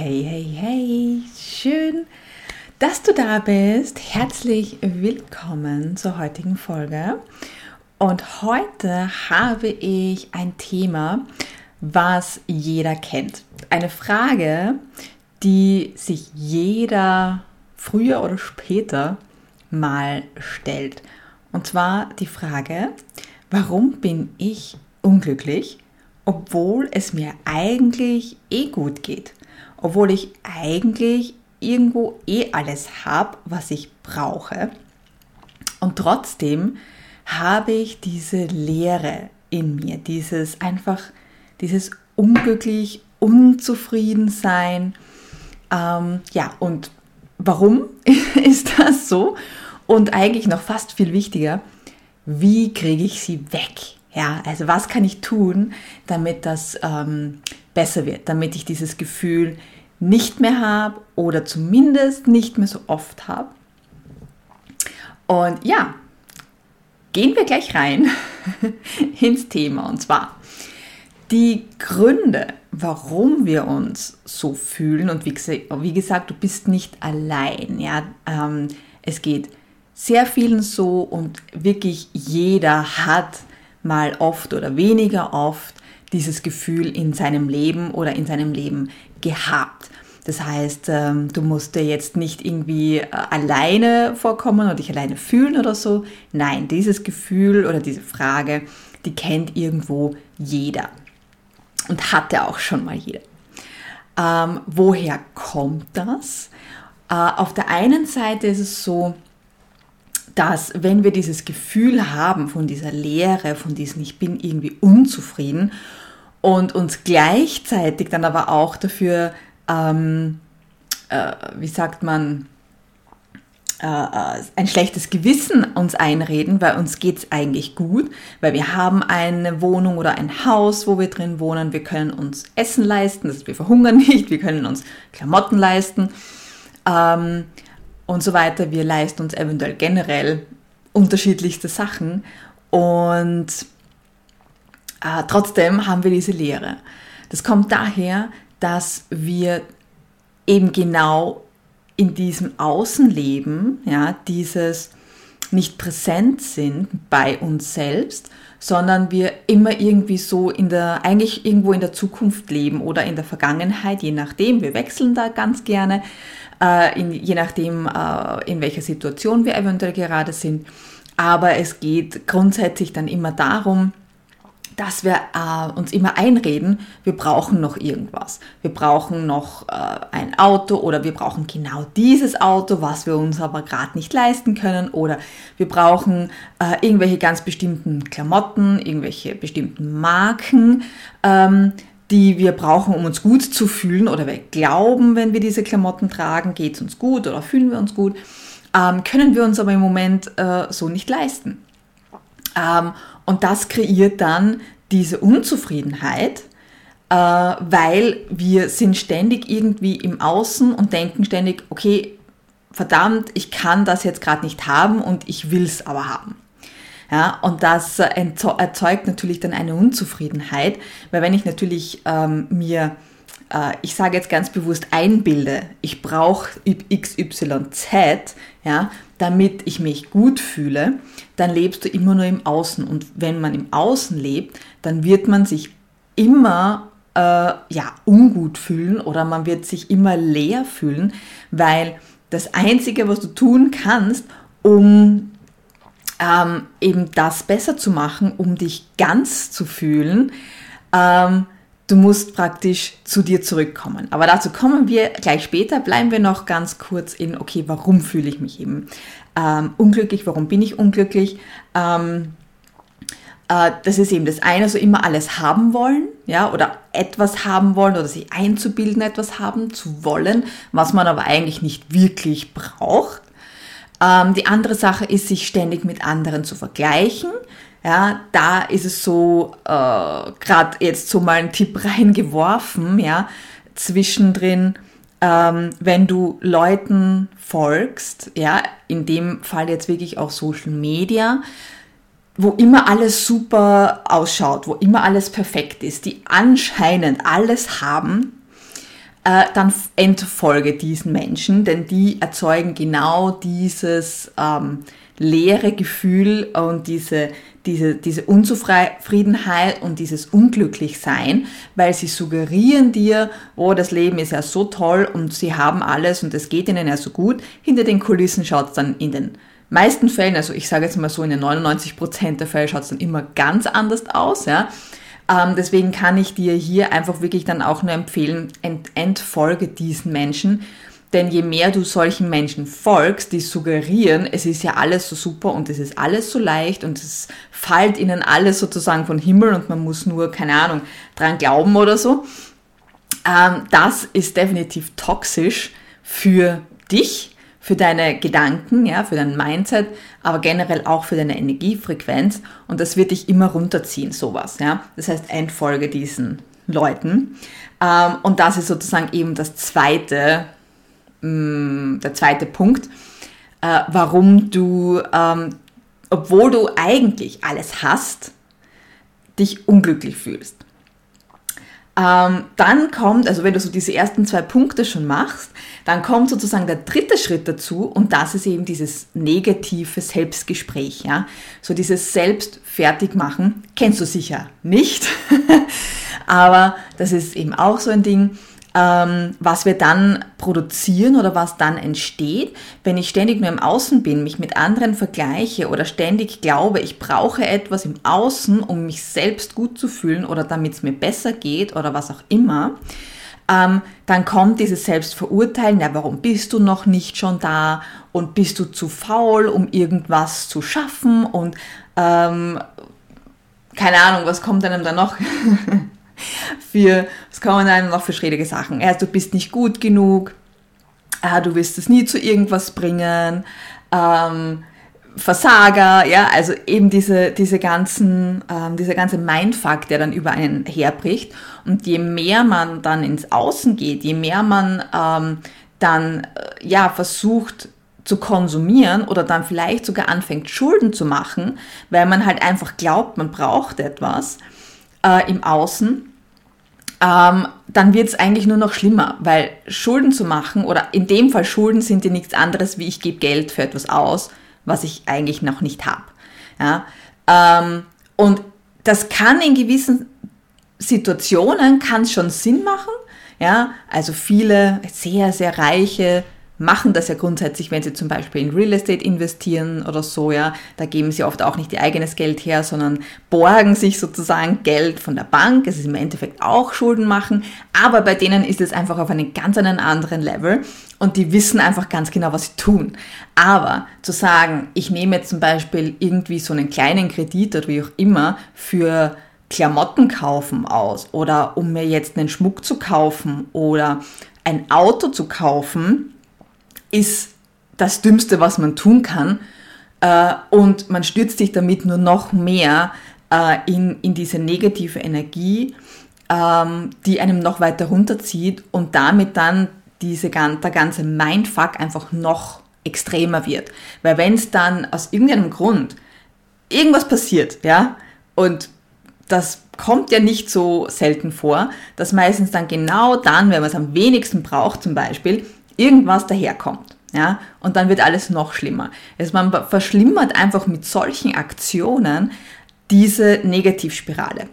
Hey, hey, hey, schön, dass du da bist. Herzlich willkommen zur heutigen Folge. Und heute habe ich ein Thema, was jeder kennt. Eine Frage, die sich jeder früher oder später mal stellt. Und zwar die Frage, warum bin ich unglücklich, obwohl es mir eigentlich eh gut geht? Obwohl ich eigentlich irgendwo eh alles habe, was ich brauche. Und trotzdem habe ich diese Leere in mir, dieses einfach, dieses unglücklich, unzufrieden sein. Ähm, ja, und warum ist das so? Und eigentlich noch fast viel wichtiger, wie kriege ich sie weg? Ja, also was kann ich tun, damit das ähm, besser wird, damit ich dieses Gefühl nicht mehr habe oder zumindest nicht mehr so oft habe. Und ja, gehen wir gleich rein ins Thema und zwar die Gründe, warum wir uns so fühlen und wie, gesagt, du bist nicht allein. Ja, ähm, es geht sehr vielen so und wirklich jeder hat mal oft oder weniger oft dieses Gefühl in seinem Leben oder in seinem Leben gehabt. Das heißt, ähm, du musst dir jetzt nicht irgendwie äh, alleine vorkommen oder dich alleine fühlen oder so. Nein, dieses Gefühl oder diese Frage, die kennt irgendwo jeder und hatte auch schon mal jeder. Ähm, woher kommt das? Äh, auf der einen Seite ist es so, dass wenn wir dieses Gefühl haben von dieser Leere, von diesem Ich bin irgendwie unzufrieden und uns gleichzeitig dann aber auch dafür, ähm, äh, wie sagt man, äh, äh ein schlechtes Gewissen uns einreden, weil uns geht es eigentlich gut, weil wir haben eine Wohnung oder ein Haus, wo wir drin wohnen, wir können uns Essen leisten, das wir verhungern nicht, wir können uns Klamotten leisten ähm, und so weiter. Wir leisten uns eventuell generell unterschiedlichste Sachen und äh, trotzdem haben wir diese Lehre. Das kommt daher, dass wir eben genau in diesem Außenleben, ja, dieses nicht präsent sind bei uns selbst, sondern wir immer irgendwie so in der, eigentlich irgendwo in der Zukunft leben oder in der Vergangenheit, je nachdem. Wir wechseln da ganz gerne, äh, in, je nachdem, äh, in welcher Situation wir eventuell gerade sind. Aber es geht grundsätzlich dann immer darum, dass wir äh, uns immer einreden, wir brauchen noch irgendwas. Wir brauchen noch äh, ein Auto oder wir brauchen genau dieses Auto, was wir uns aber gerade nicht leisten können. Oder wir brauchen äh, irgendwelche ganz bestimmten Klamotten, irgendwelche bestimmten Marken. Ähm, die wir brauchen, um uns gut zu fühlen oder wir glauben, wenn wir diese Klamotten tragen, geht es uns gut oder fühlen wir uns gut, ähm, können wir uns aber im Moment äh, so nicht leisten. Ähm, und das kreiert dann diese Unzufriedenheit, äh, weil wir sind ständig irgendwie im Außen und denken ständig, okay, verdammt, ich kann das jetzt gerade nicht haben und ich will es aber haben. Ja, und das erzeugt natürlich dann eine Unzufriedenheit, weil wenn ich natürlich ähm, mir, äh, ich sage jetzt ganz bewusst, einbilde, ich brauche XYZ, ja, damit ich mich gut fühle, dann lebst du immer nur im Außen. Und wenn man im Außen lebt, dann wird man sich immer äh, ja, ungut fühlen oder man wird sich immer leer fühlen, weil das Einzige, was du tun kannst, um ähm, eben das besser zu machen, um dich ganz zu fühlen, ähm, du musst praktisch zu dir zurückkommen. Aber dazu kommen wir gleich später. Bleiben wir noch ganz kurz in, okay, warum fühle ich mich eben ähm, unglücklich? Warum bin ich unglücklich? Ähm, äh, das ist eben das eine, so immer alles haben wollen, ja, oder etwas haben wollen oder sich einzubilden, etwas haben zu wollen, was man aber eigentlich nicht wirklich braucht. Ähm, die andere Sache ist, sich ständig mit anderen zu vergleichen. Ja, da ist es so, äh, gerade jetzt so mal ein Tipp reingeworfen, ja, zwischendrin, ähm, wenn du Leuten folgst, ja, in dem Fall jetzt wirklich auch Social Media, wo immer alles super ausschaut, wo immer alles perfekt ist, die anscheinend alles haben, äh, dann entfolge diesen Menschen, denn die erzeugen genau dieses ähm, leere Gefühl und diese, diese, diese Unzufriedenheit und dieses Unglücklichsein, weil sie suggerieren dir, oh, das Leben ist ja so toll und sie haben alles und es geht ihnen ja so gut. Hinter den Kulissen schaut es dann in den meisten Fällen, also ich sage jetzt mal so, in den 99% der Fälle schaut es dann immer ganz anders aus, ja. Ähm, deswegen kann ich dir hier einfach wirklich dann auch nur empfehlen, ent entfolge diesen Menschen. Denn je mehr du solchen Menschen folgst, die suggerieren, es ist ja alles so super und es ist alles so leicht und es fällt ihnen alles sozusagen von Himmel und man muss nur, keine Ahnung, dran glauben oder so, ähm, das ist definitiv toxisch für dich, für deine Gedanken, ja, für dein Mindset, aber generell auch für deine Energiefrequenz und das wird dich immer runterziehen, sowas, ja. Das heißt, entfolge diesen Leuten. Ähm, und das ist sozusagen eben das zweite, mm, der zweite Punkt, äh, warum du, ähm, obwohl du eigentlich alles hast, dich unglücklich fühlst. Ähm, dann kommt, also wenn du so diese ersten zwei Punkte schon machst, dann kommt sozusagen der dritte Schritt dazu und das ist eben dieses negative Selbstgespräch, ja. So dieses Selbstfertigmachen kennst du sicher nicht, aber das ist eben auch so ein Ding ähm, was wir dann produzieren oder was dann entsteht, wenn ich ständig nur im Außen bin, mich mit anderen vergleiche oder ständig glaube, ich brauche etwas im Außen, um mich selbst gut zu fühlen oder damit es mir besser geht oder was auch immer, ähm, dann kommt dieses Selbstverurteilen, ja, warum bist du noch nicht schon da und bist du zu faul, um irgendwas zu schaffen und ähm, keine Ahnung, was kommt einem da noch? für, was kommen einem noch für schräge Sachen? Ja, du bist nicht gut genug, äh, du wirst es nie zu irgendwas bringen, ähm, Versager, ja, also eben diese, diese ganzen, ähm, dieser ganze Mindfuck, der dann über einen herbricht. Und je mehr man dann ins Außen geht, je mehr man ähm, dann, äh, ja, versucht, zu konsumieren oder dann vielleicht sogar anfängt, Schulden zu machen, weil man halt einfach glaubt, man braucht etwas äh, im Außen, ähm, dann wird es eigentlich nur noch schlimmer, weil Schulden zu machen oder in dem Fall Schulden sind ja nichts anderes, wie ich gebe Geld für etwas aus, was ich eigentlich noch nicht habe. Ja? Ähm, und das kann in gewissen Situationen kann schon Sinn machen. Ja, also viele sehr, sehr reiche machen das ja grundsätzlich, wenn sie zum Beispiel in Real Estate investieren oder so, ja, da geben sie oft auch nicht ihr eigenes Geld her, sondern borgen sich sozusagen Geld von der Bank. Es ist im Endeffekt auch Schulden machen, aber bei denen ist es einfach auf einem ganz anderen Level und die wissen einfach ganz genau, was sie tun. Aber zu sagen, ich nehme jetzt zum Beispiel irgendwie so einen kleinen Kredit oder wie auch immer für Klamotten kaufen aus oder um mir jetzt einen Schmuck zu kaufen oder ein Auto zu kaufen, ist das Dümmste, was man tun kann. Äh, und man stürzt sich damit nur noch mehr äh, in, in diese negative Energie, ähm, die einem noch weiter runterzieht und damit dann diese, der ganze Mindfuck einfach noch extremer wird. Weil wenn es dann aus irgendeinem Grund irgendwas passiert, ja, und das kommt ja nicht so selten vor, dass meistens dann genau dann, wenn man es am wenigsten braucht zum Beispiel, irgendwas daherkommt. Ja, und dann wird alles noch schlimmer. Also man verschlimmert einfach mit solchen Aktionen diese Negativspirale.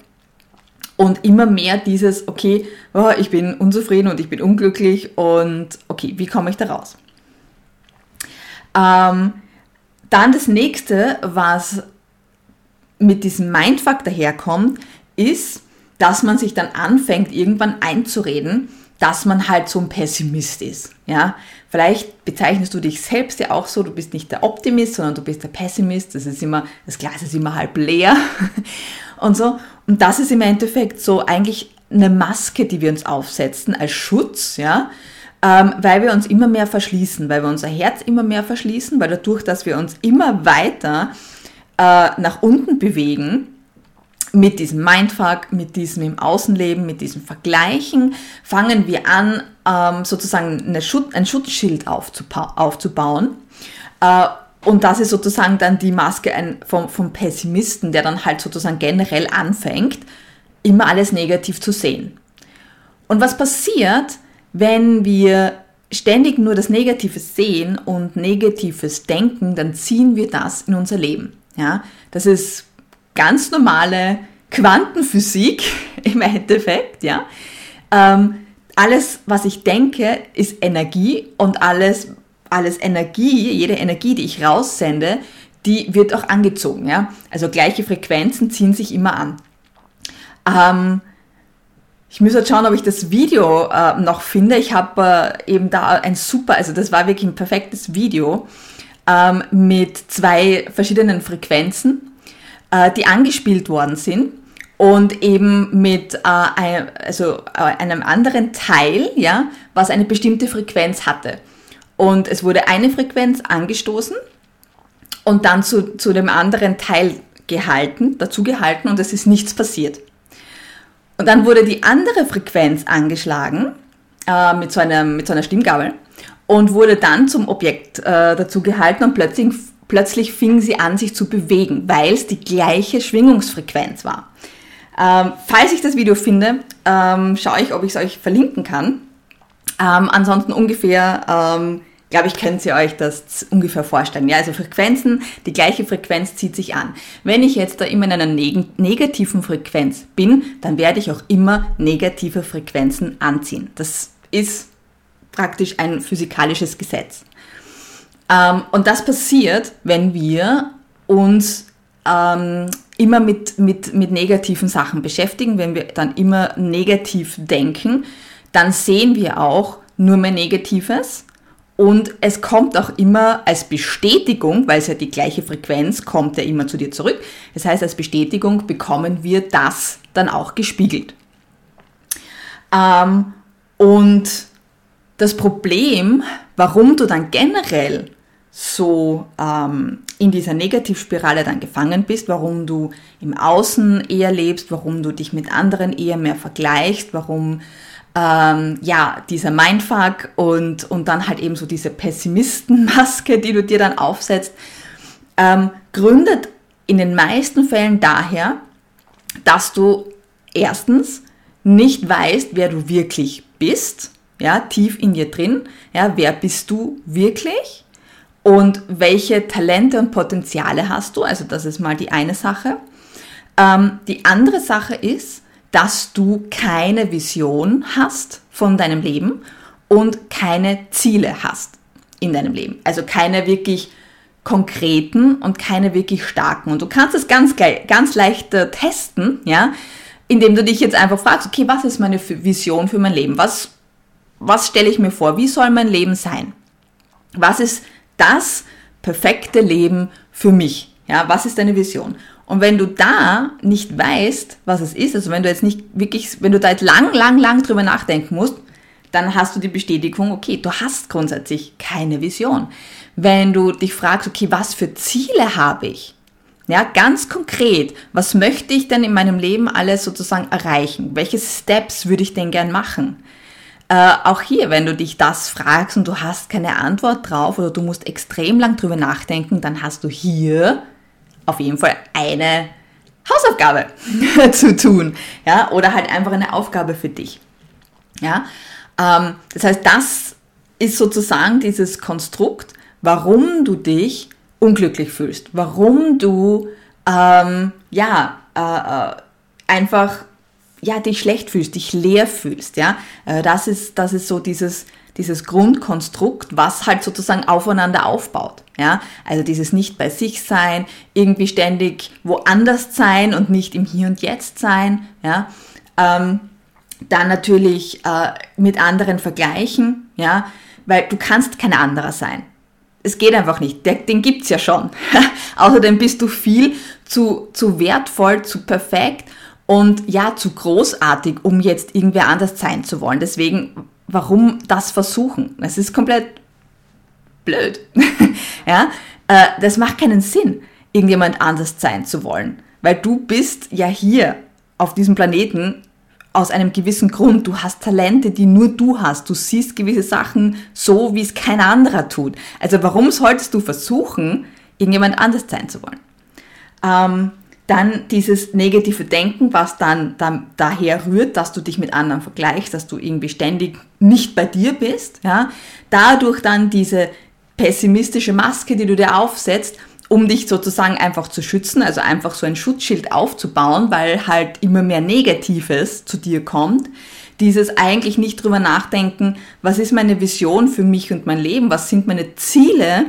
Und immer mehr dieses, okay, oh, ich bin unzufrieden und ich bin unglücklich und okay, wie komme ich da raus? Ähm, dann das nächste, was mit diesem Mindfuck daherkommt, ist, dass man sich dann anfängt, irgendwann einzureden, dass man halt so ein Pessimist ist. Ja, vielleicht bezeichnest du dich selbst ja auch so, du bist nicht der Optimist, sondern du bist der Pessimist. Das ist immer, das Glas ist immer halb leer und so. Und das ist im Endeffekt so eigentlich eine Maske, die wir uns aufsetzen als Schutz, ja, ähm, weil wir uns immer mehr verschließen, weil wir unser Herz immer mehr verschließen, weil dadurch, dass wir uns immer weiter äh, nach unten bewegen, mit diesem Mindfuck, mit diesem im Außenleben, mit diesem Vergleichen, fangen wir an, ähm, sozusagen Schut ein Schutzschild aufzubauen. Äh, und das ist sozusagen dann die Maske ein, vom, vom Pessimisten, der dann halt sozusagen generell anfängt, immer alles negativ zu sehen. Und was passiert, wenn wir ständig nur das Negative sehen und Negatives denken, dann ziehen wir das in unser Leben. Ja, das ist ganz normale Quantenphysik im Endeffekt. Ja, ähm, alles, was ich denke, ist Energie und alles, alles Energie, jede Energie, die ich raussende, die wird auch angezogen. Ja, also gleiche Frequenzen ziehen sich immer an. Ähm, ich muss jetzt schauen, ob ich das Video äh, noch finde. Ich habe äh, eben da ein super, also das war wirklich ein perfektes Video ähm, mit zwei verschiedenen Frequenzen, äh, die angespielt worden sind und eben mit äh, ein, also, äh, einem anderen Teil, ja, was eine bestimmte Frequenz hatte. Und es wurde eine Frequenz angestoßen und dann zu, zu dem anderen Teil gehalten, dazu gehalten und es ist nichts passiert. Und dann wurde die andere Frequenz angeschlagen äh, mit, so einer, mit so einer Stimmgabel und wurde dann zum Objekt äh, dazu gehalten und plötzlich, plötzlich fing sie an, sich zu bewegen, weil es die gleiche Schwingungsfrequenz war. Ähm, falls ich das Video finde, ähm, schaue ich, ob ich es euch verlinken kann. Ähm, ansonsten ungefähr ähm, glaube ich, könnt ihr euch das ungefähr vorstellen. Ja, also Frequenzen, die gleiche Frequenz zieht sich an. Wenn ich jetzt da immer in einer neg negativen Frequenz bin, dann werde ich auch immer negative Frequenzen anziehen. Das ist praktisch ein physikalisches Gesetz. Ähm, und das passiert, wenn wir uns ähm, immer mit, mit, mit negativen Sachen beschäftigen, wenn wir dann immer negativ denken, dann sehen wir auch nur mehr Negatives und es kommt auch immer als Bestätigung, weil es ja die gleiche Frequenz kommt ja immer zu dir zurück. Das heißt, als Bestätigung bekommen wir das dann auch gespiegelt. Ähm, und das Problem, warum du dann generell so ähm, in dieser Negativspirale dann gefangen bist, warum du im Außen eher lebst, warum du dich mit anderen eher mehr vergleichst, warum ähm, ja, dieser Mindfuck und, und dann halt eben so diese Pessimistenmaske, die du dir dann aufsetzt, ähm, gründet in den meisten Fällen daher, dass du erstens nicht weißt, wer du wirklich bist, ja, tief in dir drin, ja, wer bist du wirklich und welche Talente und Potenziale hast du, also das ist mal die eine Sache. Ähm, die andere Sache ist, dass du keine Vision hast von deinem Leben und keine Ziele hast in deinem Leben. Also keine wirklich konkreten und keine wirklich starken. Und du kannst es ganz, ganz leicht äh, testen, ja, indem du dich jetzt einfach fragst, okay, was ist meine Vision für mein Leben? Was, was stelle ich mir vor? Wie soll mein Leben sein? Was ist das perfekte Leben für mich? Ja, was ist deine Vision? Und wenn du da nicht weißt, was es ist, also wenn du jetzt nicht wirklich, wenn du da jetzt lang, lang, lang drüber nachdenken musst, dann hast du die Bestätigung, okay, du hast grundsätzlich keine Vision. Wenn du dich fragst, okay, was für Ziele habe ich? Ja, ganz konkret, was möchte ich denn in meinem Leben alles sozusagen erreichen? Welche Steps würde ich denn gern machen? Äh, auch hier, wenn du dich das fragst und du hast keine Antwort drauf oder du musst extrem lang drüber nachdenken, dann hast du hier auf jeden Fall eine Hausaufgabe zu tun, ja, oder halt einfach eine Aufgabe für dich, ja. Ähm, das heißt, das ist sozusagen dieses Konstrukt, warum du dich unglücklich fühlst, warum du ähm, ja äh, äh, einfach ja dich schlecht fühlst, dich leer fühlst, ja. Äh, das ist das ist so dieses dieses Grundkonstrukt, was halt sozusagen aufeinander aufbaut. Ja, also dieses nicht bei sich sein, irgendwie ständig woanders sein und nicht im Hier und Jetzt sein. Ja, ähm, dann natürlich äh, mit anderen vergleichen. Ja, weil du kannst kein anderer sein. Es geht einfach nicht. Der, den gibt's ja schon. Außerdem bist du viel zu, zu wertvoll, zu perfekt und ja, zu großartig, um jetzt irgendwer anders sein zu wollen. Deswegen warum das versuchen? Es ist komplett blöd. ja, äh, das macht keinen Sinn, irgendjemand anders sein zu wollen, weil du bist ja hier auf diesem Planeten aus einem gewissen Grund. Du hast Talente, die nur du hast. Du siehst gewisse Sachen so, wie es kein anderer tut. Also warum solltest du versuchen, irgendjemand anders sein zu wollen? Ähm, dann dieses negative Denken, was dann, dann daher rührt, dass du dich mit anderen vergleichst, dass du irgendwie ständig nicht bei dir bist, ja, dadurch dann diese pessimistische Maske, die du dir aufsetzt, um dich sozusagen einfach zu schützen, also einfach so ein Schutzschild aufzubauen, weil halt immer mehr Negatives zu dir kommt. Dieses eigentlich nicht drüber nachdenken, was ist meine Vision für mich und mein Leben, was sind meine Ziele,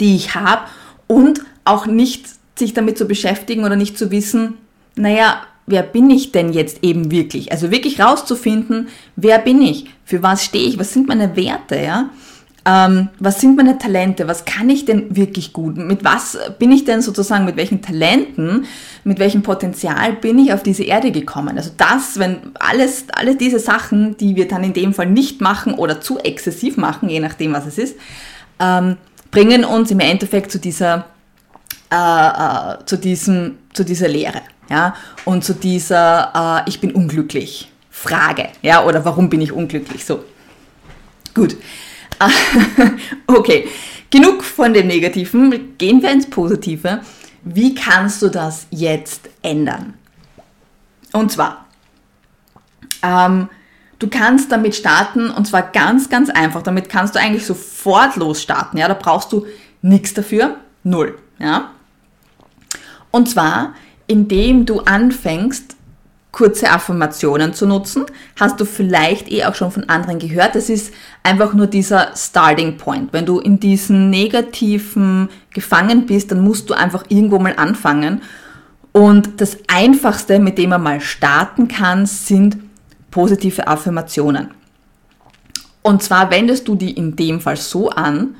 die ich habe und auch nicht sich damit zu beschäftigen oder nicht zu wissen, naja, wer bin ich denn jetzt eben wirklich? Also wirklich rauszufinden, wer bin ich? Für was stehe ich? Was sind meine Werte? Ja? Ähm, was sind meine Talente? Was kann ich denn wirklich gut? Mit was bin ich denn sozusagen, mit welchen Talenten, mit welchem Potenzial bin ich auf diese Erde gekommen? Also das, wenn alles, alle diese Sachen, die wir dann in dem Fall nicht machen oder zu exzessiv machen, je nachdem was es ist, ähm, bringen uns im Endeffekt zu dieser äh, äh, zu, diesem, zu dieser Lehre ja? und zu dieser äh, Ich bin unglücklich Frage ja? oder warum bin ich unglücklich so. Gut. okay, genug von dem Negativen, gehen wir ins Positive. Wie kannst du das jetzt ändern? Und zwar, ähm, du kannst damit starten und zwar ganz, ganz einfach. Damit kannst du eigentlich sofort losstarten. Ja, da brauchst du nichts dafür, null. Ja, und zwar, indem du anfängst, kurze Affirmationen zu nutzen, hast du vielleicht eh auch schon von anderen gehört. Das ist einfach nur dieser Starting Point. Wenn du in diesen negativen gefangen bist, dann musst du einfach irgendwo mal anfangen. Und das Einfachste, mit dem man mal starten kann, sind positive Affirmationen. Und zwar wendest du die in dem Fall so an,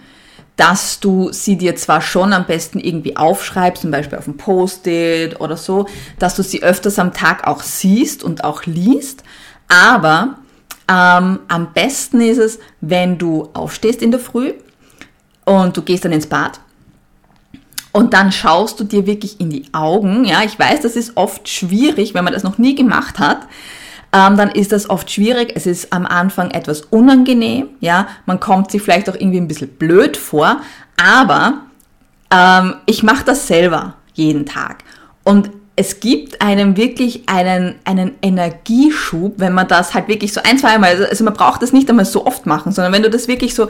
dass du sie dir zwar schon am besten irgendwie aufschreibst, zum Beispiel auf ein Post-it oder so, dass du sie öfters am Tag auch siehst und auch liest, aber ähm, am besten ist es, wenn du aufstehst in der Früh und du gehst dann ins Bad und dann schaust du dir wirklich in die Augen. Ja, ich weiß, das ist oft schwierig, wenn man das noch nie gemacht hat ähm, dann ist das oft schwierig. Es ist am Anfang etwas unangenehm, ja, man kommt sich vielleicht auch irgendwie ein bisschen blöd vor, aber ähm, ich mache das selber jeden Tag. Und es gibt einem wirklich einen, einen Energieschub, wenn man das halt wirklich so ein, zwei Mal, also, also man braucht das nicht einmal so oft machen, sondern wenn du das wirklich so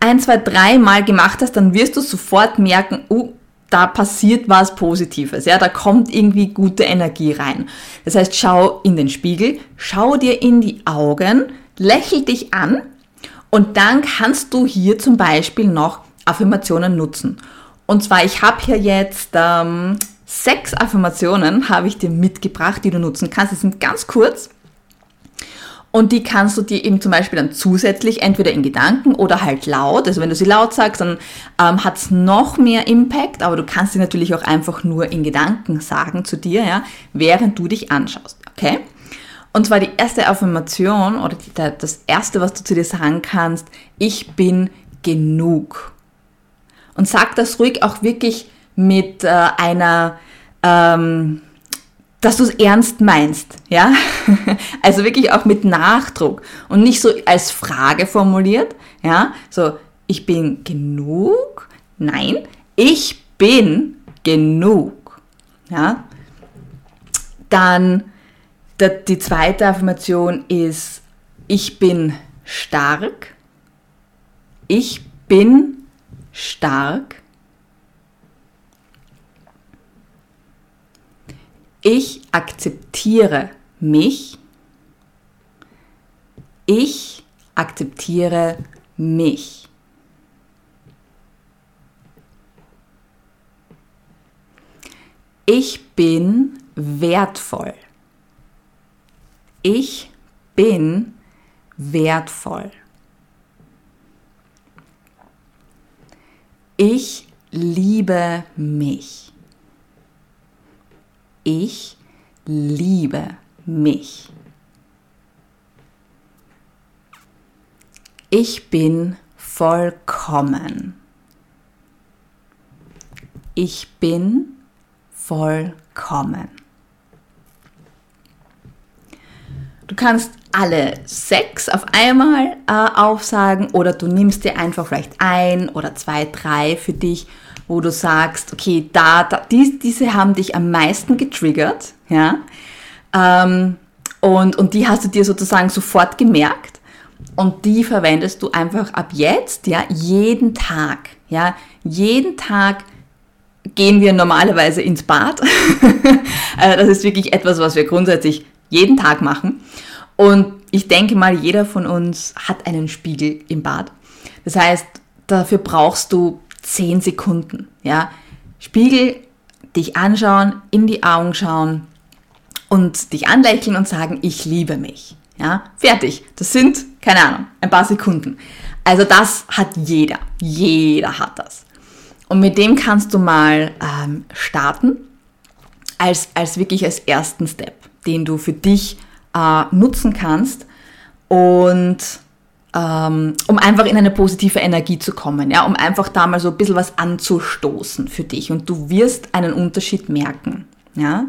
ein, zwei, drei Mal gemacht hast, dann wirst du sofort merken, uh, da passiert was Positives, ja, da kommt irgendwie gute Energie rein. Das heißt, schau in den Spiegel, schau dir in die Augen, lächel dich an und dann kannst du hier zum Beispiel noch Affirmationen nutzen. Und zwar, ich habe hier jetzt ähm, sechs Affirmationen, habe ich dir mitgebracht, die du nutzen kannst. Die sind ganz kurz und die kannst du dir eben zum Beispiel dann zusätzlich entweder in Gedanken oder halt laut, also wenn du sie laut sagst, dann ähm, hat es noch mehr Impact, aber du kannst sie natürlich auch einfach nur in Gedanken sagen zu dir, ja, während du dich anschaust, okay? Und zwar die erste Affirmation oder die, das erste, was du zu dir sagen kannst, ich bin genug. Und sag das ruhig auch wirklich mit äh, einer ähm, dass du es ernst meinst, ja? Also wirklich auch mit Nachdruck und nicht so als Frage formuliert, ja? So, ich bin genug? Nein, ich bin genug, ja? Dann die zweite Affirmation ist, ich bin stark. Ich bin stark. Ich akzeptiere mich. Ich akzeptiere mich. Ich bin wertvoll. Ich bin wertvoll. Ich liebe mich. Ich liebe mich. Ich bin vollkommen. Ich bin vollkommen. Du kannst alle sechs auf einmal äh, aufsagen oder du nimmst dir einfach vielleicht ein oder zwei, drei für dich wo du sagst, okay, da, da die, diese haben dich am meisten getriggert, ja, ähm, und, und die hast du dir sozusagen sofort gemerkt und die verwendest du einfach ab jetzt, ja, jeden Tag, ja, jeden Tag gehen wir normalerweise ins Bad. Äh, das ist wirklich etwas, was wir grundsätzlich jeden Tag machen. Und ich denke mal, jeder von uns hat einen Spiegel im Bad. Das heißt, dafür brauchst du 10 Sekunden. Ja? Spiegel, dich anschauen, in die Augen schauen und dich anlächeln und sagen, ich liebe mich. Ja? Fertig. Das sind, keine Ahnung, ein paar Sekunden. Also das hat jeder. Jeder hat das. Und mit dem kannst du mal ähm, starten, als, als wirklich als ersten Step, den du für dich äh, nutzen kannst und ähm, um einfach in eine positive Energie zu kommen, ja, um einfach da mal so ein bisschen was anzustoßen für dich und du wirst einen Unterschied merken, ja.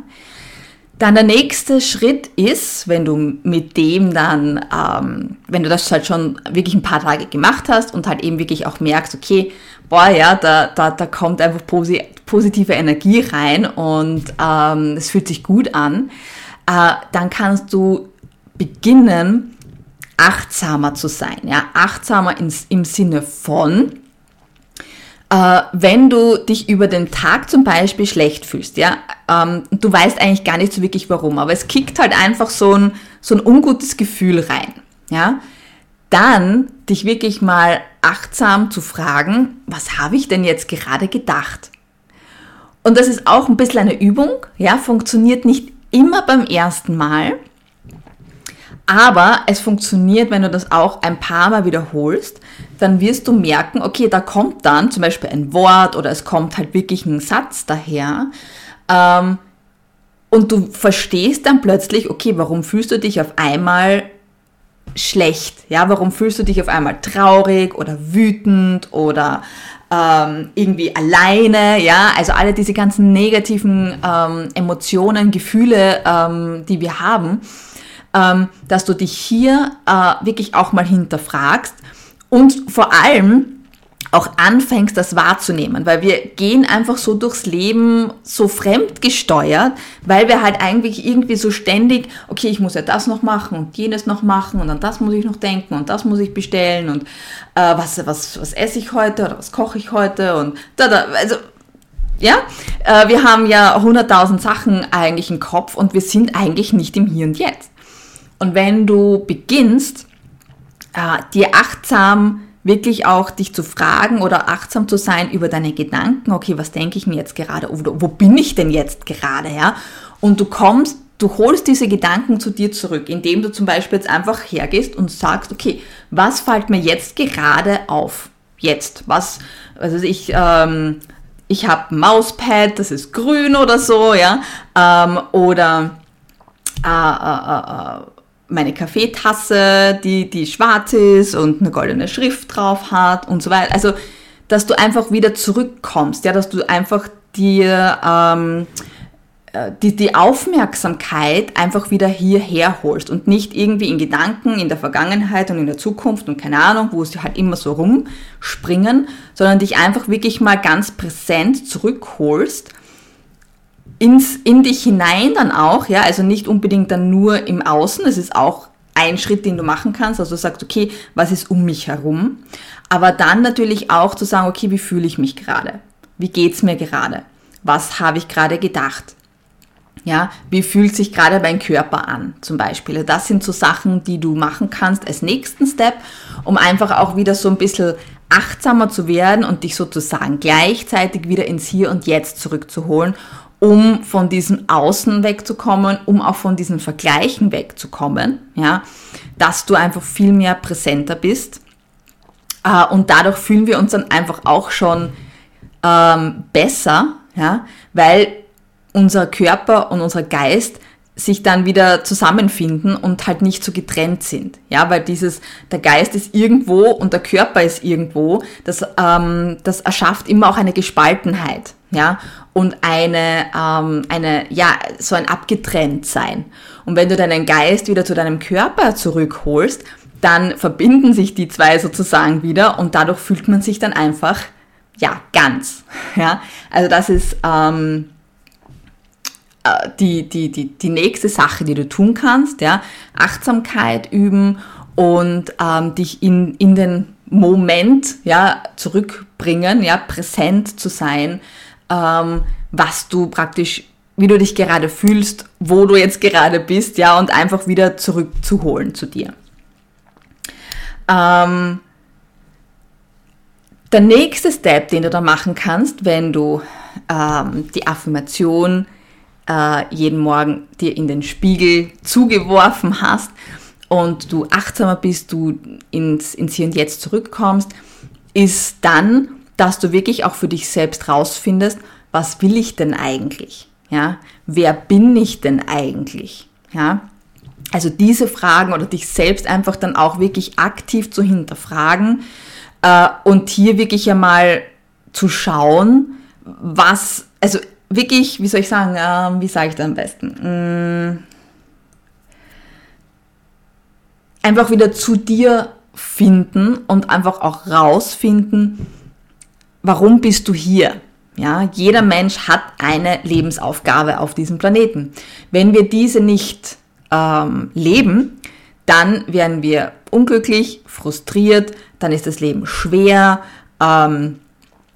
Dann der nächste Schritt ist, wenn du mit dem dann, ähm, wenn du das halt schon wirklich ein paar Tage gemacht hast und halt eben wirklich auch merkst, okay, boah, ja, da, da, da kommt einfach posi positive Energie rein und ähm, es fühlt sich gut an, äh, dann kannst du beginnen, achtsamer zu sein. Ja? Achtsamer ins, im Sinne von, äh, wenn du dich über den Tag zum Beispiel schlecht fühlst, ja, ähm, du weißt eigentlich gar nicht so wirklich warum, aber es kickt halt einfach so ein, so ein ungutes Gefühl rein, ja, dann dich wirklich mal achtsam zu fragen, was habe ich denn jetzt gerade gedacht? Und das ist auch ein bisschen eine Übung, ja, funktioniert nicht immer beim ersten Mal, aber es funktioniert, wenn du das auch ein paar Mal wiederholst, dann wirst du merken, okay, da kommt dann zum Beispiel ein Wort oder es kommt halt wirklich ein Satz daher. Ähm, und du verstehst dann plötzlich, okay, warum fühlst du dich auf einmal schlecht? Ja, warum fühlst du dich auf einmal traurig oder wütend oder ähm, irgendwie alleine, ja, also alle diese ganzen negativen ähm, Emotionen, Gefühle, ähm, die wir haben, ähm, dass du dich hier äh, wirklich auch mal hinterfragst und vor allem auch anfängst, das wahrzunehmen, weil wir gehen einfach so durchs Leben so fremdgesteuert, weil wir halt eigentlich irgendwie so ständig, okay, ich muss ja das noch machen und jenes noch machen und an das muss ich noch denken und das muss ich bestellen und äh, was, was, was esse ich heute oder was koche ich heute und da, da, also ja, äh, wir haben ja hunderttausend Sachen eigentlich im Kopf und wir sind eigentlich nicht im Hier und Jetzt. Und wenn du beginnst, äh, dir achtsam wirklich auch dich zu fragen oder achtsam zu sein über deine Gedanken, okay, was denke ich mir jetzt gerade oder wo bin ich denn jetzt gerade, ja? Und du kommst, du holst diese Gedanken zu dir zurück, indem du zum Beispiel jetzt einfach hergehst und sagst, okay, was fällt mir jetzt gerade auf? Jetzt, was, also ich, ähm, ich habe Mauspad, das ist grün oder so, ja, ähm, oder äh, äh, äh, meine Kaffeetasse, die, die schwarz ist und eine goldene Schrift drauf hat und so weiter. Also, dass du einfach wieder zurückkommst, ja, dass du einfach dir ähm, äh, die, die Aufmerksamkeit einfach wieder hierher holst und nicht irgendwie in Gedanken in der Vergangenheit und in der Zukunft und keine Ahnung, wo sie halt immer so rumspringen, sondern dich einfach wirklich mal ganz präsent zurückholst ins, in dich hinein dann auch, ja, also nicht unbedingt dann nur im Außen, es ist auch ein Schritt, den du machen kannst, also du sagst, okay, was ist um mich herum, aber dann natürlich auch zu sagen, okay, wie fühle ich mich gerade? Wie geht's mir gerade? Was habe ich gerade gedacht? Ja, wie fühlt sich gerade mein Körper an, zum Beispiel? Das sind so Sachen, die du machen kannst als nächsten Step, um einfach auch wieder so ein bisschen achtsamer zu werden und dich sozusagen gleichzeitig wieder ins Hier und Jetzt zurückzuholen um von diesem Außen wegzukommen, um auch von diesen Vergleichen wegzukommen, ja, dass du einfach viel mehr präsenter bist. Äh, und dadurch fühlen wir uns dann einfach auch schon ähm, besser, ja, weil unser Körper und unser Geist sich dann wieder zusammenfinden und halt nicht so getrennt sind. Ja, weil dieses, der Geist ist irgendwo und der Körper ist irgendwo, das, ähm, das erschafft immer auch eine Gespaltenheit ja, und eine, ähm, eine, ja, so ein abgetrennt sein. Und wenn du deinen Geist wieder zu deinem Körper zurückholst, dann verbinden sich die zwei sozusagen wieder und dadurch fühlt man sich dann einfach ja, ganz. Ja, also das ist ähm, äh, die, die, die, die nächste Sache, die du tun kannst. Ja, Achtsamkeit üben und ähm, dich in, in den Moment ja, zurückbringen, ja, präsent zu sein, ähm, was du praktisch, wie du dich gerade fühlst, wo du jetzt gerade bist, ja, und einfach wieder zurückzuholen zu dir. Ähm, der nächste Step, den du da machen kannst, wenn du ähm, die Affirmation äh, jeden Morgen dir in den Spiegel zugeworfen hast und du achtsamer bist, du ins, ins Hier und Jetzt zurückkommst, ist dann, dass du wirklich auch für dich selbst rausfindest, was will ich denn eigentlich? Ja, wer bin ich denn eigentlich? Ja, also diese Fragen oder dich selbst einfach dann auch wirklich aktiv zu hinterfragen äh, und hier wirklich einmal zu schauen, was, also wirklich, wie soll ich sagen, äh, wie sage ich das am besten? Mm, einfach wieder zu dir finden und einfach auch rausfinden, warum bist du hier? Ja, jeder Mensch hat eine Lebensaufgabe auf diesem Planeten. Wenn wir diese nicht ähm, leben, dann werden wir unglücklich, frustriert, dann ist das Leben schwer, ähm,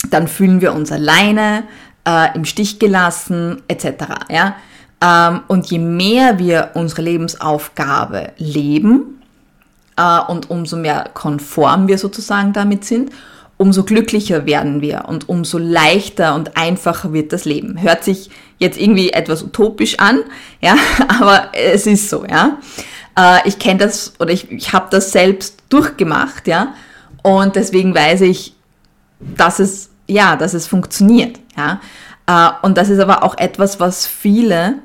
dann fühlen wir uns alleine, äh, im Stich gelassen, etc. Ja? Ähm, und je mehr wir unsere Lebensaufgabe leben äh, und umso mehr konform wir sozusagen damit sind, umso glücklicher werden wir und umso leichter und einfacher wird das Leben. Hört sich jetzt irgendwie etwas utopisch an, ja, aber es ist so, ja. Äh, ich kenne das oder ich, ich habe das selbst durchgemacht, ja, und deswegen weiß ich, dass es ja, dass es funktioniert, ja. Äh, und das ist aber auch etwas, was viele,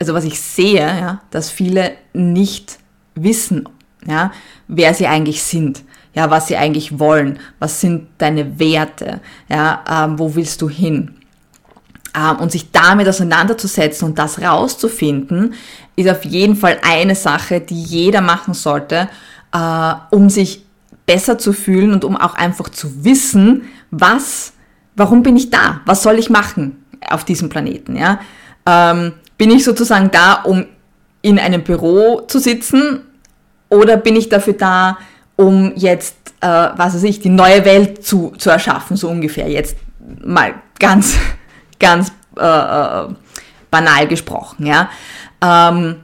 also was ich sehe, ja, dass viele nicht wissen, ja, wer sie eigentlich sind ja, was sie eigentlich wollen, was sind deine Werte, ja, ähm, wo willst du hin? Ähm, und sich damit auseinanderzusetzen und das rauszufinden, ist auf jeden Fall eine Sache, die jeder machen sollte, äh, um sich besser zu fühlen und um auch einfach zu wissen, was, warum bin ich da? Was soll ich machen auf diesem Planeten? Ja? Ähm, bin ich sozusagen da, um in einem Büro zu sitzen oder bin ich dafür da, um jetzt, äh, was weiß ich, die neue Welt zu, zu erschaffen, so ungefähr. Jetzt mal ganz, ganz äh, äh, banal gesprochen, ja. Ähm,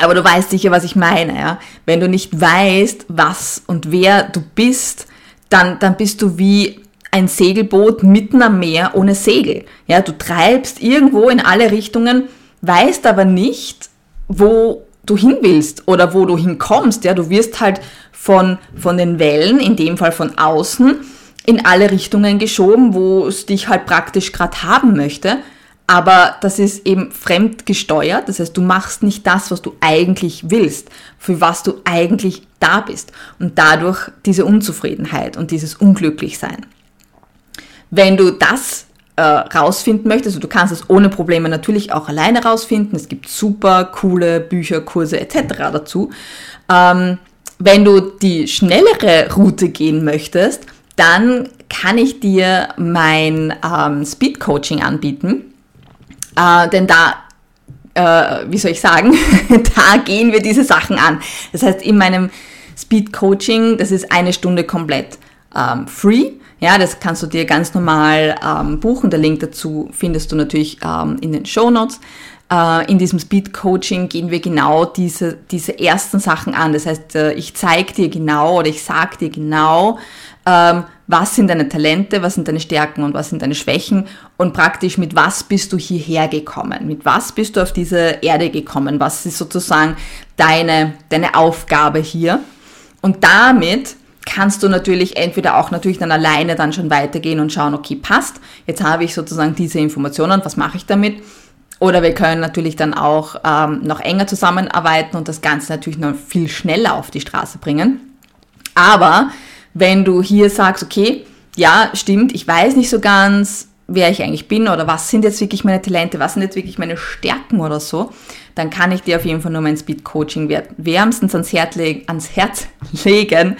aber du weißt sicher, was ich meine, ja. Wenn du nicht weißt, was und wer du bist, dann, dann bist du wie ein Segelboot mitten am Meer ohne Segel. Ja, du treibst irgendwo in alle Richtungen, weißt aber nicht, wo du hin willst oder wo du hinkommst. Ja, du wirst halt von, von den Wellen, in dem Fall von außen, in alle Richtungen geschoben, wo es dich halt praktisch gerade haben möchte. Aber das ist eben fremd gesteuert. Das heißt, du machst nicht das, was du eigentlich willst, für was du eigentlich da bist. Und dadurch diese Unzufriedenheit und dieses Unglücklichsein. Wenn du das äh, rausfinden möchtest, du kannst es ohne Probleme natürlich auch alleine rausfinden. Es gibt super coole Bücher, Kurse etc. dazu. Ähm, wenn du die schnellere Route gehen möchtest, dann kann ich dir mein ähm, Speed Coaching anbieten. Äh, denn da, äh, wie soll ich sagen, da gehen wir diese Sachen an. Das heißt, in meinem Speed Coaching, das ist eine Stunde komplett ähm, free. Ja, das kannst du dir ganz normal ähm, buchen. Der Link dazu findest du natürlich ähm, in den Show Notes. Äh, in diesem Speed Coaching gehen wir genau diese, diese ersten Sachen an. Das heißt, äh, ich zeige dir genau oder ich sage dir genau, ähm, was sind deine Talente, was sind deine Stärken und was sind deine Schwächen und praktisch mit was bist du hierher gekommen, mit was bist du auf diese Erde gekommen, was ist sozusagen deine, deine Aufgabe hier. Und damit kannst du natürlich entweder auch natürlich dann alleine dann schon weitergehen und schauen, okay, passt, jetzt habe ich sozusagen diese Informationen, was mache ich damit? Oder wir können natürlich dann auch ähm, noch enger zusammenarbeiten und das Ganze natürlich noch viel schneller auf die Straße bringen. Aber wenn du hier sagst, okay, ja, stimmt, ich weiß nicht so ganz, wer ich eigentlich bin oder was sind jetzt wirklich meine Talente, was sind jetzt wirklich meine Stärken oder so, dann kann ich dir auf jeden Fall nur mein Speed Coaching wärmstens ans Herz, ans Herz legen.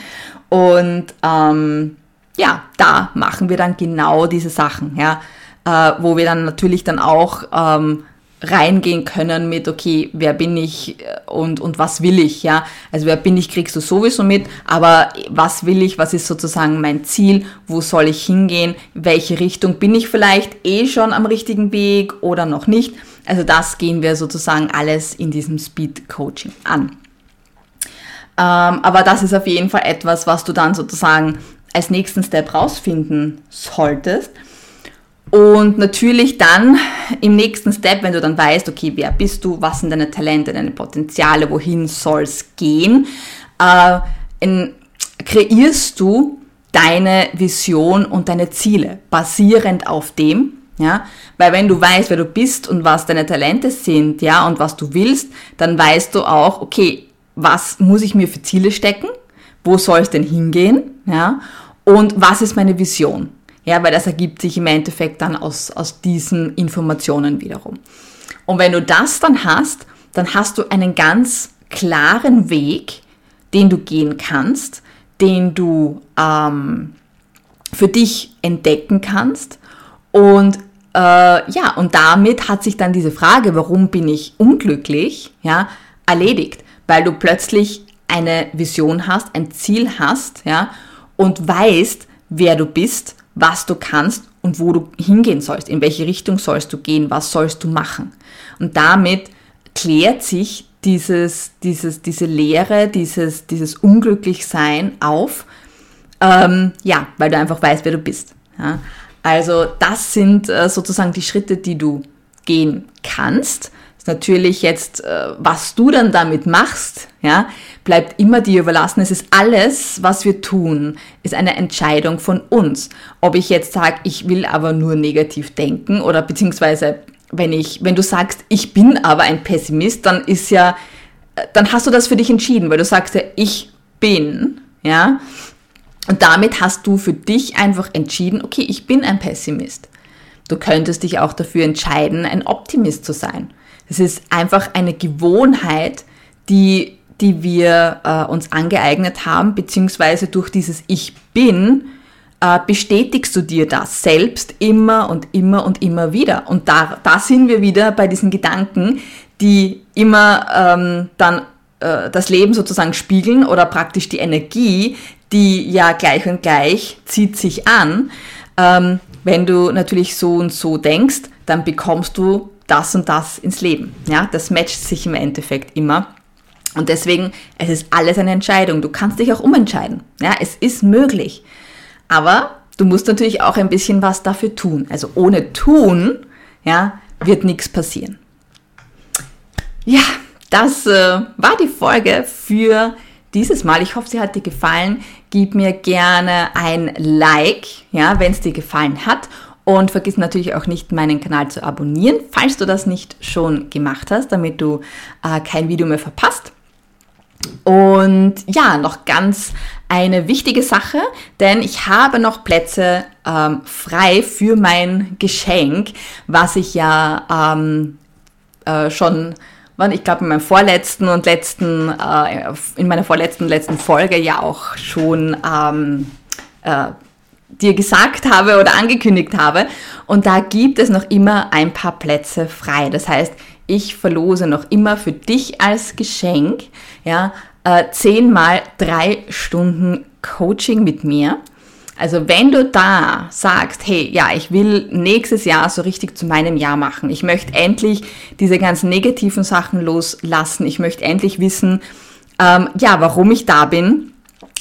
Und ähm, ja, da machen wir dann genau diese Sachen, ja, äh, wo wir dann natürlich dann auch ähm, reingehen können mit, okay, wer bin ich äh, und, und was will ich, ja. Also wer bin ich, kriegst du sowieso mit, aber was will ich, was ist sozusagen mein Ziel, wo soll ich hingehen, welche Richtung bin ich vielleicht eh schon am richtigen Weg oder noch nicht. Also das gehen wir sozusagen alles in diesem Speed Coaching an. Ähm, aber das ist auf jeden Fall etwas, was du dann sozusagen als nächsten Step rausfinden solltest. Und natürlich dann im nächsten Step, wenn du dann weißt, okay, wer bist du, was sind deine Talente, deine Potenziale, wohin soll es gehen, äh, in, kreierst du deine Vision und deine Ziele basierend auf dem, ja, weil wenn du weißt, wer du bist und was deine Talente sind, ja, und was du willst, dann weißt du auch, okay, was muss ich mir für Ziele stecken? Wo soll es denn hingehen? Ja, und was ist meine Vision? Ja, weil das ergibt sich im Endeffekt dann aus, aus diesen Informationen wiederum. Und wenn du das dann hast, dann hast du einen ganz klaren Weg, den du gehen kannst, den du ähm, für dich entdecken kannst. Und äh, ja, und damit hat sich dann diese Frage, warum bin ich unglücklich, ja, erledigt, weil du plötzlich eine Vision hast, ein Ziel hast, ja, und weißt, wer du bist was du kannst und wo du hingehen sollst, in welche Richtung sollst du gehen, was sollst du machen. Und damit klärt sich dieses, dieses, diese Leere, dieses, dieses Unglücklichsein auf, ähm, ja, weil du einfach weißt, wer du bist. Ja. Also das sind äh, sozusagen die Schritte, die du gehen kannst natürlich jetzt, äh, was du dann damit machst, ja, bleibt immer dir überlassen. Es ist alles, was wir tun, ist eine Entscheidung von uns. Ob ich jetzt sage, ich will aber nur negativ denken oder beziehungsweise wenn ich, wenn du sagst, ich bin aber ein Pessimist, dann ist ja, äh, dann hast du das für dich entschieden, weil du sagst ja, ich bin, ja. Und damit hast du für dich einfach entschieden, okay, ich bin ein Pessimist. Du könntest dich auch dafür entscheiden, ein Optimist zu sein. Es ist einfach eine Gewohnheit, die, die wir äh, uns angeeignet haben, beziehungsweise durch dieses Ich bin äh, bestätigst du dir das selbst immer und immer und immer wieder. Und da, da sind wir wieder bei diesen Gedanken, die immer ähm, dann äh, das Leben sozusagen spiegeln oder praktisch die Energie, die ja gleich und gleich zieht sich an. Ähm, wenn du natürlich so und so denkst, dann bekommst du das und das ins Leben. Ja, das matcht sich im Endeffekt immer. Und deswegen, es ist alles eine Entscheidung. Du kannst dich auch umentscheiden. Ja, es ist möglich. Aber du musst natürlich auch ein bisschen was dafür tun. Also ohne tun, ja, wird nichts passieren. Ja, das äh, war die Folge für dieses Mal. Ich hoffe, sie hat dir gefallen. Gib mir gerne ein Like, ja, wenn es dir gefallen hat. Und vergiss natürlich auch nicht, meinen Kanal zu abonnieren, falls du das nicht schon gemacht hast, damit du äh, kein Video mehr verpasst. Und ja, noch ganz eine wichtige Sache, denn ich habe noch Plätze ähm, frei für mein Geschenk, was ich ja ähm, äh, schon, ich glaube in meinem vorletzten und letzten, äh, in meiner vorletzten letzten Folge ja auch schon ähm, äh, dir gesagt habe oder angekündigt habe. Und da gibt es noch immer ein paar Plätze frei. Das heißt, ich verlose noch immer für dich als Geschenk, ja, äh, zehnmal drei Stunden Coaching mit mir. Also wenn du da sagst, hey, ja, ich will nächstes Jahr so richtig zu meinem Jahr machen. Ich möchte endlich diese ganzen negativen Sachen loslassen. Ich möchte endlich wissen, ähm, ja, warum ich da bin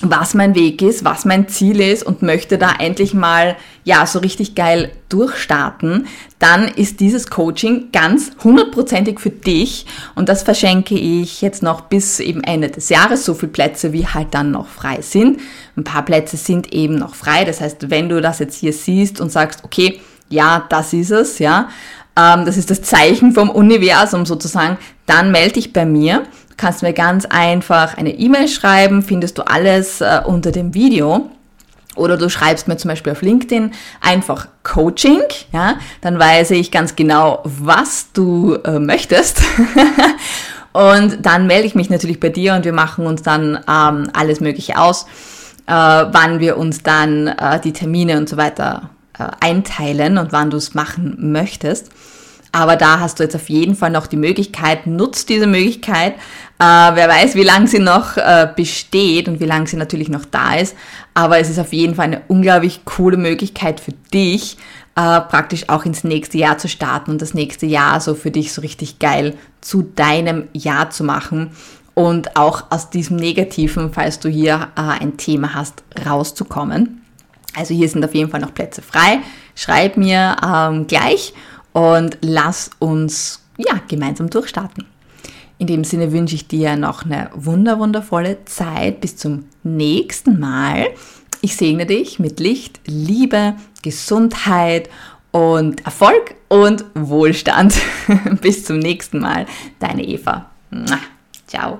was mein Weg ist, was mein Ziel ist und möchte da endlich mal, ja, so richtig geil durchstarten, dann ist dieses Coaching ganz hundertprozentig für dich und das verschenke ich jetzt noch bis eben Ende des Jahres, so viele Plätze wie halt dann noch frei sind. Ein paar Plätze sind eben noch frei, das heißt, wenn du das jetzt hier siehst und sagst, okay, ja, das ist es, ja, ähm, das ist das Zeichen vom Universum sozusagen, dann melde dich bei mir kannst mir ganz einfach eine E-Mail schreiben, findest du alles äh, unter dem Video. Oder du schreibst mir zum Beispiel auf LinkedIn einfach Coaching, ja, dann weiß ich ganz genau, was du äh, möchtest. und dann melde ich mich natürlich bei dir und wir machen uns dann ähm, alles Mögliche aus. äh, wann wir uns dann äh, die Termine und so weiter äh, einteilen und wann du es machen möchtest. Aber da hast du jetzt auf jeden Fall noch die Möglichkeit, nutzt diese Möglichkeit. Äh, wer weiß, wie lange sie noch äh, besteht und wie lange sie natürlich noch da ist. Aber es ist auf jeden Fall eine unglaublich coole Möglichkeit für dich, äh, praktisch auch ins nächste Jahr zu starten und das nächste Jahr so für dich so richtig geil zu deinem Jahr zu machen und auch aus diesem Negativen, falls du hier äh, ein Thema hast, rauszukommen. Also hier sind auf jeden Fall noch Plätze frei. Schreib mir ähm, gleich und lass uns ja gemeinsam durchstarten. In dem Sinne wünsche ich dir noch eine wunder wundervolle Zeit. Bis zum nächsten Mal. Ich segne dich mit Licht, Liebe, Gesundheit und Erfolg und Wohlstand. Bis zum nächsten Mal. Deine Eva. Ciao.